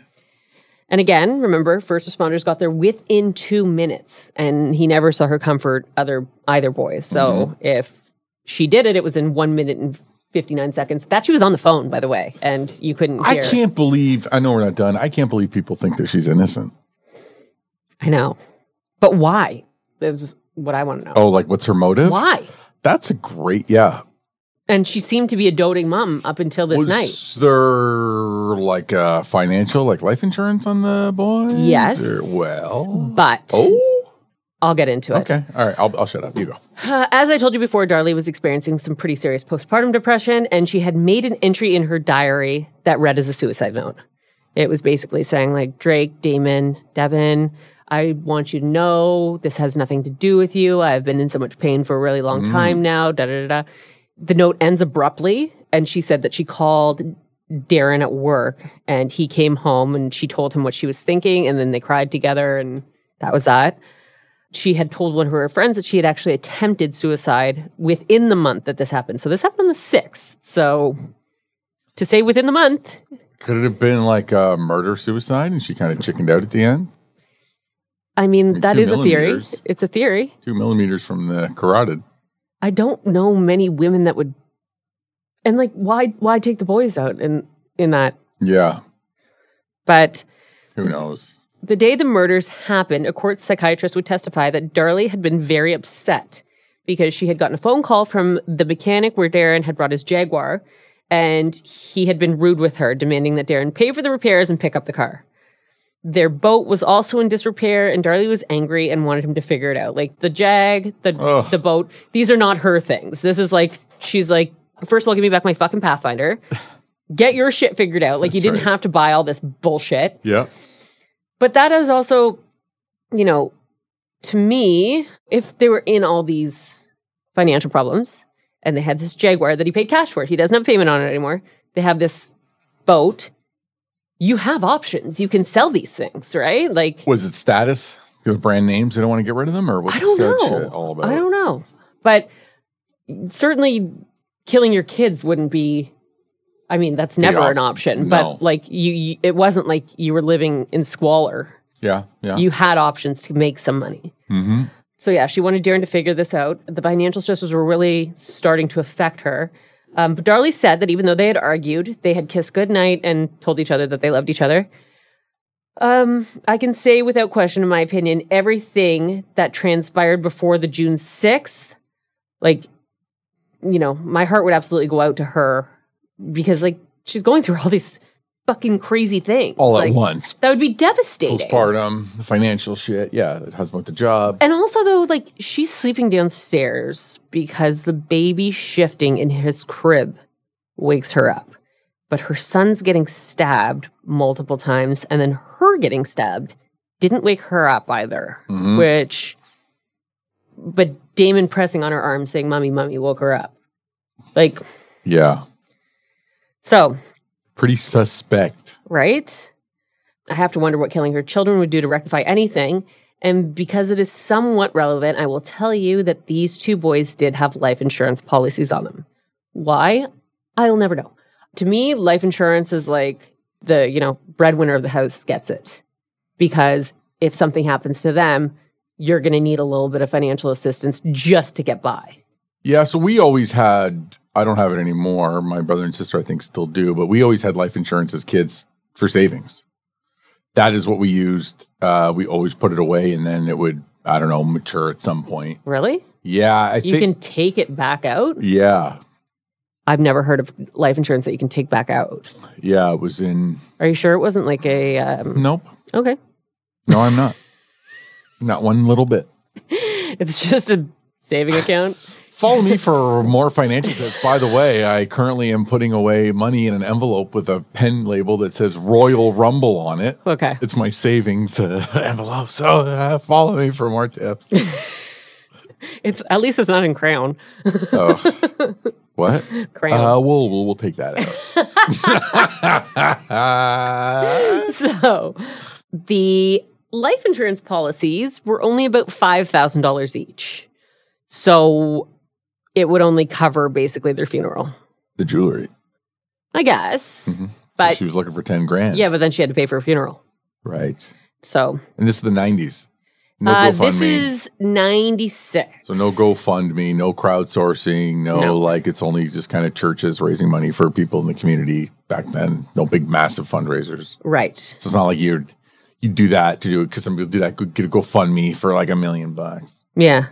And again, remember, first responders got there within two minutes, and he never saw her comfort other either boys. So mm-hmm. if she did it, it was in one minute and fifty nine seconds. That she was on the phone, by the way, and you couldn't
I can't believe. I know we're not done. I can't believe people think that she's innocent.
I know, but why? What I want to know.
Oh, like what's her motive?
Why?
That's a great. Yeah.
And she seemed to be a doting mom up until this
Was
night.
there like uh, financial, like life insurance on the boys?
Yes.
Or- well.
But
Oh.
I'll get into it.
Okay. All right. I'll, I'll shut up. You go.
Uh, as I told you before, Darlie was experiencing some pretty serious postpartum depression, and she had made an entry in her diary that read as a suicide note. It was basically saying, like, Drake, Damon, Devon, I want you to know this has nothing to do with you. I've been in so much pain for a really long mm. time now. Da da da. The note ends abruptly, and she said that she called Darin at work, and he came home, and she told him what she was thinking, and then they cried together, and that was that she had told one of her friends that she had actually attempted suicide within the month that this happened. So this happened on the 6th. So to say within the month,
Could it have been like a murder suicide and she kind of chickened out at the end?
I mean, that
two
a theory. It's a theory.
Two millimeters from the carotid.
I don't know many women that would and like why why take the boys out in in that?
Yeah.
But
Who knows?
The day the murders happened, a court psychiatrist would testify that Darlie had been very upset because she had gotten a phone call from the mechanic where Darin had brought his Jaguar, and he had been rude with her, demanding that Darin pay for the repairs and pick up the car. Their boat was also in disrepair, and Darlie was angry and wanted him to figure it out. Like the Jag, the
Ugh.
the boat, these are not her things. This is like she's like, first of all, give me back my fucking Pathfinder. Get your shit figured out. Like you
That's
didn't
right.
have to buy all this bullshit.
Yeah.
But that is also, you know, to me, if they were in all these financial problems and they had this Jaguar that he paid cash for, he doesn't have payment on it anymore. They have this boat. You have options. You can sell these things, right? Like,
Was it status? The brand names, they don't want to get rid of them? Or what's that shit all about?
I don't know. But certainly killing your kids wouldn't be I mean, that's never an
option.
option.
No.
But like you, you it wasn't like you were living in squalor.
Yeah. Yeah.
you had options to make some money.
mm-hmm.
So yeah, she wanted Darin to figure this out. The financial stresses were really starting to affect her. Um, but Darlie said that even though they had argued, they had kissed goodnight and told each other that they loved each other. Um, I can say without question, in my opinion, everything that transpired before the June sixth, like, you know, my heart would absolutely go out to her because like she's going through all these fucking crazy things
All
Like,
at once.
That would be devastating.
Postpartum, the financial shit. Yeah. The husband with the job.
And also, though, like she's sleeping downstairs because the baby shifting in his crib wakes her up. But her son's getting stabbed multiple times, and then her getting stabbed didn't wake her up either.
Mhm.
Which, but Damon pressing on her arm saying, Mommy, Mommy woke her up. Like,
Yeah.
so,
Pretty suspect.
right? I have to wonder what killing her children would do to rectify anything. And because it is somewhat relevant, I will tell you that these two boys did have life insurance policies on them. Why? I'll never know. To me, life insurance is like the, you know, breadwinner of the house gets it. Because if something happens to them, you're going to need a little bit of financial assistance just to get by.
Yeah, so we always had, I don't have it anymore. My brother and sister, I think, still do, but we always had life insurance as kids for savings. That is what we used. Uh, we always put it away and then it would, I don't know, mature at some point.
Really?
Yeah, I
You
think.
can take it back out?
yeah,
I've never heard of life insurance that you can take back out.
yeah, it was in.
Are you sure it wasn't like a um,
Nope.
okay?
No, I'm not. not one little bit.
It's just a saving account.
Follow me for more financial tips. By the way, I currently am putting away money in an envelope with a pen label that says Royal Rumble on it.
Okay.
It's my savings uh, envelope. So uh, follow me for more tips.
It's at least it's not in crown.
Oh, what?
Crown.
Uh, we'll, we'll we'll take that out.
so the life insurance policies were only about $5,000 each. So it would only cover basically their funeral,
The jewelry.
I guess.
So
But
she was looking for 10 grand.
yeah, but then she had to pay for a funeral.
Right.
So
And this is the 90s. No
uh, this is 96.
so no GoFundMe, no crowdsourcing, no,
No.
like it's only just kind of churches raising money for people in the community back then. No big massive fundraisers.
Right.
So it's not like you'd you do that to do it because some people do that. Get a GoFundMe for like a million bucks.
Yeah.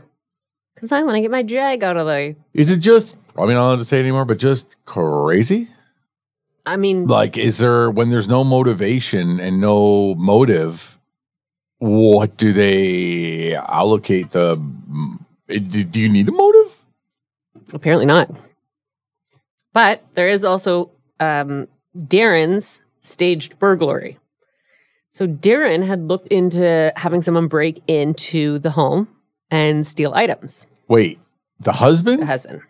Because I want to get my jag out of there.
Is it just probably not allowed to say it anymore, but just crazy?
I mean,
Like, is there when there's no motivation and no motive? What do they allocate the? Do, do you need a motive?
apparently not. But there is also um, Darin's staged burglary. So Darin had looked into having someone break into the home and steal items.
Wait, the husband
The husband.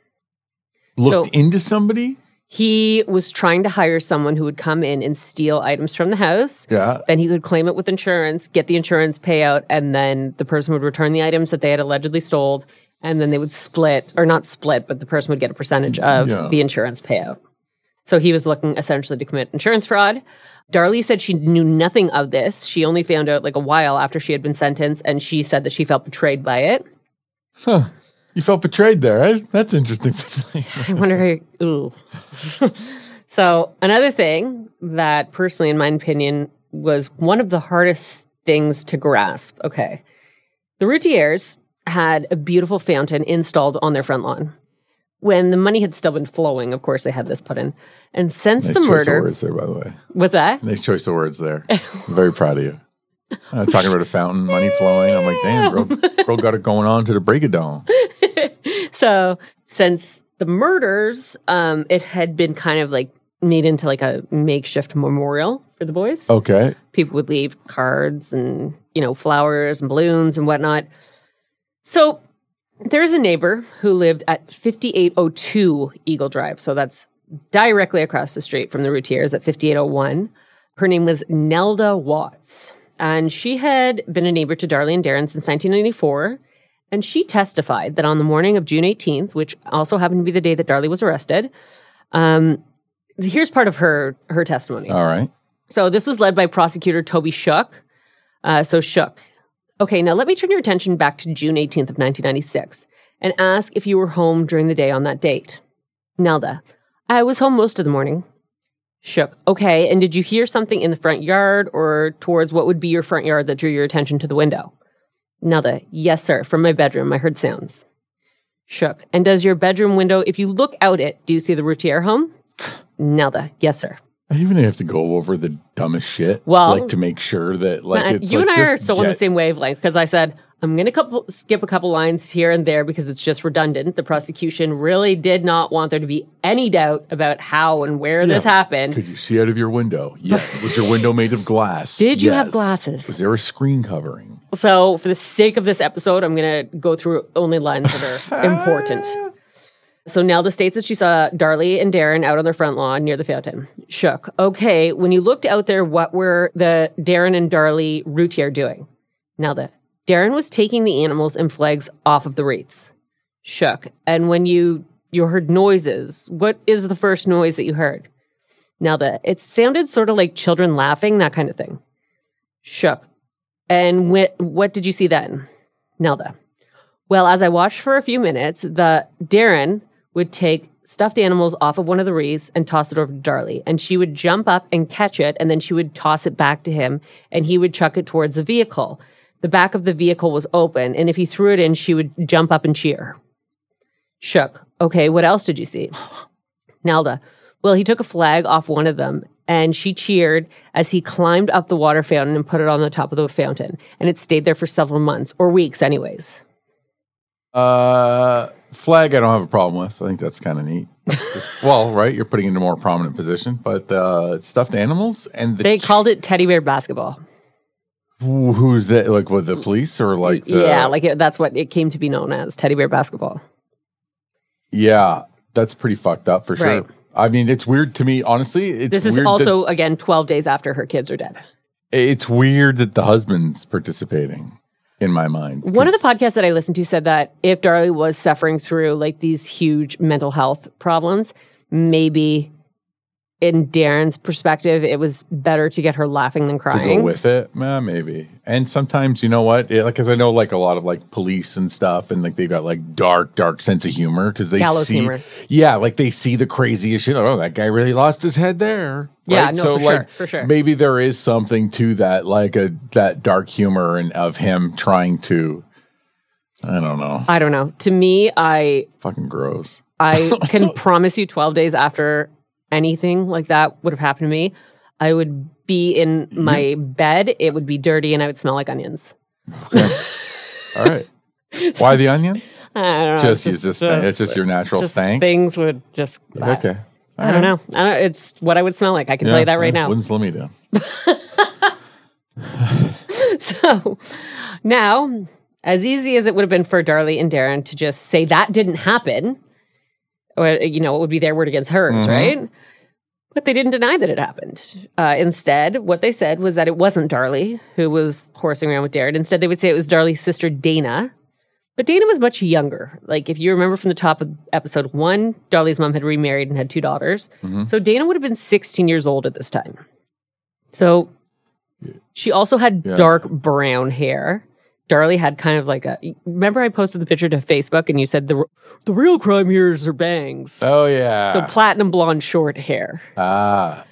looked
so-
into somebody.
He was trying to hire someone who would come in and steal items from the house.
Yeah,
Then he would claim it with insurance, get the insurance payout, and then the person would return the items that they had allegedly stole. And then they would split, or not split, but the person would get a percentage of
Yeah.
the insurance payout. So he was looking essentially to commit insurance fraud. Darlie said she knew nothing of this. She only found out like a while after she had been sentenced, and she said that she felt betrayed by it. Huh.
You felt betrayed there. eh? That's interesting.
I wonder how. Ooh. so another thing that, personally, in my opinion, was one of the hardest things to grasp. Okay, the Routiers had a beautiful fountain installed on their front lawn. When the money had still been flowing, of course, they had this put in. And since
nice
the
choice
murder,
of words there, by the way.
what's that?
Nice choice of words there. I'm very proud of you. Uh, talking about a fountain, money flowing. I'm like, damn, girl, girl got it going on to the break of dawn.
So since the murders, um, it had been kind of like made into like a makeshift memorial for the boys.
Okay.
people would leave cards and you know flowers and balloons and whatnot so there's a neighbor who lived at 5802 eagle drive so that's directly across the street from the routiers at 5801 her name was nelda watts and she had been a neighbor to darlene darin since 1994 and she testified that on the morning of june 18th which also happened to be the day that darlie was arrested um, here's part of her her testimony
All right.
so this was led by prosecutor Toby Shook. Uh, so Shook. Okay, now let me turn your attention back to June 18th of 1996 and ask if you were home during the day on that date. Nelda. I was home most of the morning. Shook. Okay, and did you hear something in the front yard or towards what would be your front yard that drew your attention to the window? Nelda. Yes, sir. From my bedroom, I heard sounds. Shook. And does your bedroom window, if you look out it, do you see the routier home? Nelda. Yes, sir.
I even have to go over the dumbest shit.
Well-
like to make sure that like it's
you
like,
and I are still on the same wavelength because I said I'm going to couple, skip a couple lines here and there because it's just redundant. The prosecution really did not want there to be any doubt about how and where this happened.
Could you see out of your window? Yes. Was your window made of glass?
Did you have glasses?
Was there a screen covering?
So, for the sake of this episode, I'm going to go through only lines that are important. So Nelda states that she saw Darlie and Darin out on their front lawn near the fountain. Shook. Okay, when you looked out there, what were the Darin and Darlie routier doing? Nelda. Darin was taking the animals and flags off of the wreaths. Shook. And when you you heard noises, what is the first noise that you heard? Nelda. It sounded sort of like children laughing, that kind of thing. Shook. And wh- what did you see then? Nelda. Well, as I watched for a few minutes, the Darin would take stuffed animals off of one of the wreaths and toss it over to Darlie. And she would jump up and catch it, and then she would toss it back to him, and he would chuck it towards the vehicle. The back of the vehicle was open, and if he threw it in, she would jump up and cheer. Shook. Okay, what else did you see? Nelda. Well, he took a flag off one of them and she cheered as he climbed up the water fountain and put it on the top of the fountain. And it stayed there for several months or weeks, anyways.
Uh, flag, I don't have a problem with. I think that's kind of neat. Just- well, right, you're putting it in a more prominent position, but uh, stuffed animals and the
They called it teddy bear basketball.
who- who's that? Like with the police or like the,
yeah, like it, that's what it came to be known as teddy bear basketball.
yeah, that's pretty fucked up for sure.
Right.
I mean, it's weird to me, honestly. It's
This is
weird that-
also, again, 12 days after her kids are dead.
It's weird that the husband's participating in my mind.
One of the podcasts that I listened to said that if Darlie was suffering through like these huge mental health problems, maybe in Darin's perspective, it was better to get her laughing than crying.
with it, eh, maybe. And sometimes, you know what? It, like, because I know like a lot of like police and stuff, and like they got like dark, dark sense of humor because they
Gallows
see,
humor.
yeah, like they see the craziest shit. Oh, that guy really lost his head there.
Yeah, no,
so
for sure,
like
for sure.
maybe there is something to that, like a that dark humor and of him trying to. I don't know.
I don't know. To me, I
Fucking gross.
I can promise you 12 days after anything like that would have happened to me, I would be in
Mm-hmm.
my bed, it would be dirty, and I would smell like onions.
All right. Why the onion?
I don't know.
Just, it's just, it's just your natural
just
stank.
Things would just.
Okay.
I don't know. I don't, it's what I would smell like. I can tell you that right now.
Wouldn't slow me down.
So now, as easy as it would have been for Darlie and Darin to just say that didn't happen, or, you know, it would be their word against hers, right? But they didn't deny that it happened. Uh, instead, what they said was that it wasn't Darlie who was horsing around with Darin. Instead, they would say it was Darlie's sister, Dana. But Dana was much younger. Like, if you remember from the top of episode one, Darlie's mom had remarried and had two daughters. So Dana would have been 16 years old at this time. So she also had
Yeah.
dark brown hair. Darlie had kind of like a. Remember, I posted the picture to Facebook and you said the the real crime here is her bangs.
Oh yeah.
so platinum blonde short hair.
ah,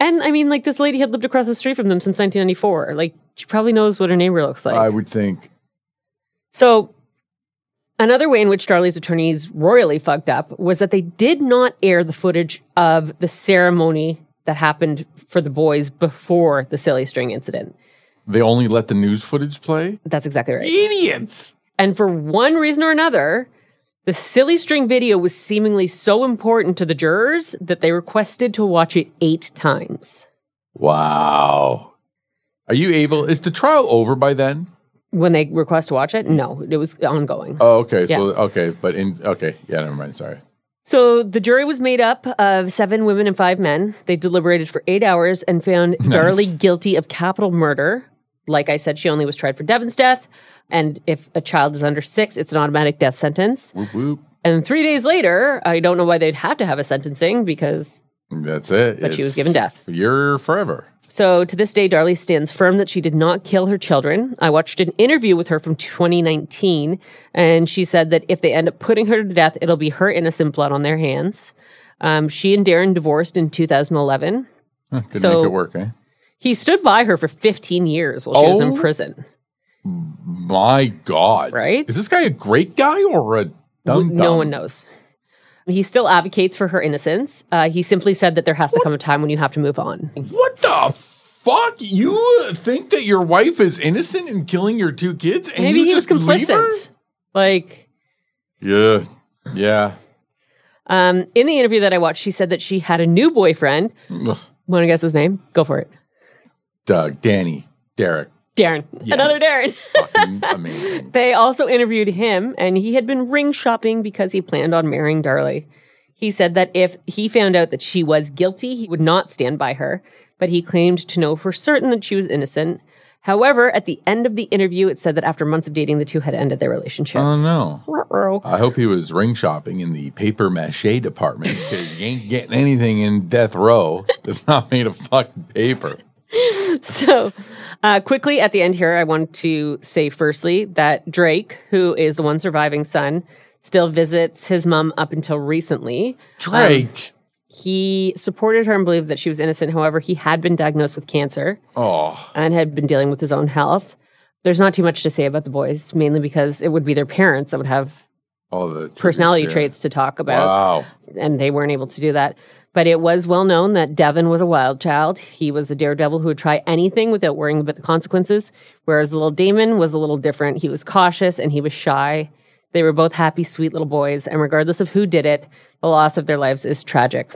And I mean, like this lady had lived across the street from them since 1994. Like she probably knows what her neighbor looks like.
I would think.
So, another way in which Darlie's attorneys royally fucked up was that they did not air the footage of the ceremony that happened for the boys before the silly string incident.
They only let the news footage play.
That's exactly right.
Idiots.
And for one reason or another, the silly string video was seemingly so important to the jurors that they requested to watch it eight times.
Wow. Are you able? Is the trial over by then?
When they request to watch it, no, it was ongoing.
Oh, okay. So okay, but in okay, yeah, never mind. Sorry.
So the jury was made up of seven women and five men. They deliberated for eight hours and found Darlie guilty of capital murder. Like I said, she only was tried for Devon's death. And if a child is under six, it's an automatic death sentence.
Whoop whoop.
And three days later, I don't know why they'd have to have a sentencing because
That's it.
But she was given death.
You're forever.
So to this day, Darlie stands firm that she did not kill her children. I watched an interview with her from 2019, and she said that if they end up putting her to death, it'll be her innocent blood on their hands. Um, she and Darin divorced in 2011.
Huh, Could
So-
make it work, eh?
He stood by her for 15 years while she was in
Oh.
prison.
My God.
Right?
Is this guy a great guy or a dumb?
no one knows. He still advocates for her innocence. Uh, he simply said that there has to come a time when you have to move on.
What the fuck? You think that your wife is innocent in killing your two kids? And
Maybe
you
he was
just leave her?
complicit. Like,
Yeah. Yeah.
um, in the interview that I watched, she said that she had a new boyfriend.
Ugh.
Want to guess his name? Go for it.
Doug, Danny, Derek.
Darren. Another Darren.
Fucking amazing.
They also interviewed him, and he had been ring shopping because he planned on marrying Darlie. He said that if he found out that she was guilty, he would not stand by her, but he claimed to know for certain that she was innocent. However, at the end of the interview, it said that after months of dating, the two had ended their relationship.
Oh no.
Ruh-roh.
I hope he was ring shopping in the paper mache department because you ain't getting anything in death row that's not made of fucking paper.
So, uh, quickly at the end here, I want to say firstly that Drake, who is the one surviving son, still visits his mom up until recently.
Drake.
He supported her and believed that she was innocent. However, he had been diagnosed with cancer
oh,
and had been dealing with his own health. There's not too much to say about the boys, mainly because it would be their parents that would have
all the
personality
tributes here.
traits to talk about,
Wow.
and they weren't able to do that. But it was well known that Devon was a wild child. He was a daredevil who would try anything without worrying about the consequences, whereas little Damon was a little different. He was cautious and he was shy. They were both happy, sweet little boys, and regardless of who did it, the loss of their lives is tragic.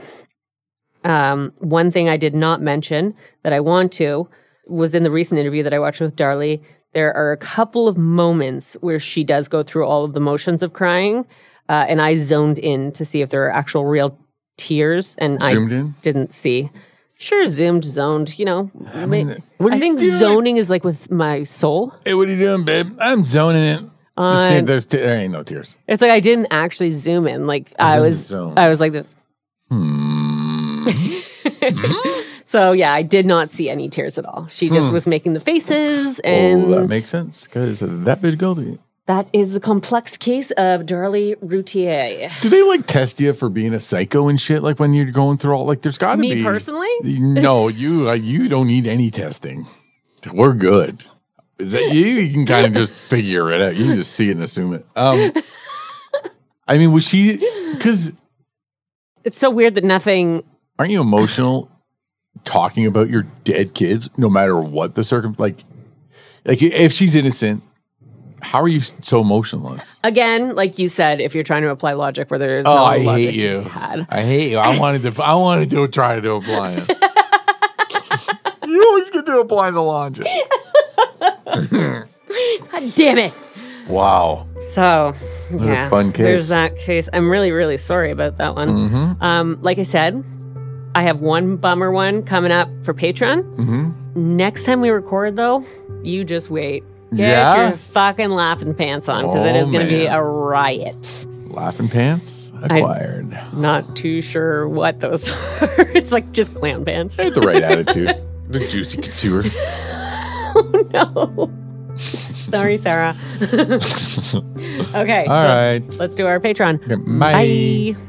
Um, one thing I did not mention that I want to was in the recent interview that I watched with Darlie. There are a couple of moments where she does go through all of the motions of crying, uh, and I zoned in to see if there are actual real tears, and
Zoomed
I
in?
didn't see. Sure, zoomed, zoned. You know, I,
mean, what are you
think
doing?
zoning is like with my soul.
Hey, what are you doing, babe? I'm zoning it. See, there's te- there ain't no tears.
It's like I didn't actually zoom in. Like I
in the
was,
zone.
I was like this.
Hmm.
So yeah, I did not see any tears at all. She just was making the faces,
Hmm. oh,
and
that makes sense because that bitch guilty.
That is the complex case of Darlie Routier.
Do they like test you for being a psycho and shit? Like when you're going through all like, there's got to be
Me personally?
No, you uh, you don't need any testing. We're good. That- You, you can kind of just figure it out. You can just see it and assume it. Um, I mean, was she? Because
It's so weird that nothing.
aren't you emotional talking about your dead kids, no matter what the circum? Like, like if she's innocent, how are you so emotionless?
Again, like you said, if you're trying to apply logic where there is
Oh,
no
I
logic
hate you.
had.
I hate you. I wanted to. I wanted to try to apply it. you always get to apply the logic.
God damn it!
Wow.
So,
a
yeah,
fun case.
There's that case. I'm really, really sorry about that one.
Mm-hmm.
Um, like I said, I have one bummer one coming up for Patreon.
Mm-hmm.
Next time we record, though, you just wait. Get
Yeah?
your fucking laughing pants on because it
Oh,
is going to be a riot.
Laughing pants acquired.
Not too sure what those are. it's like just clown pants.
They have the right attitude. The juicy couture.
Oh, no. Sorry, Sarah. okay.
All
so
right.
Let's do our Patreon.
Bye.
Bye.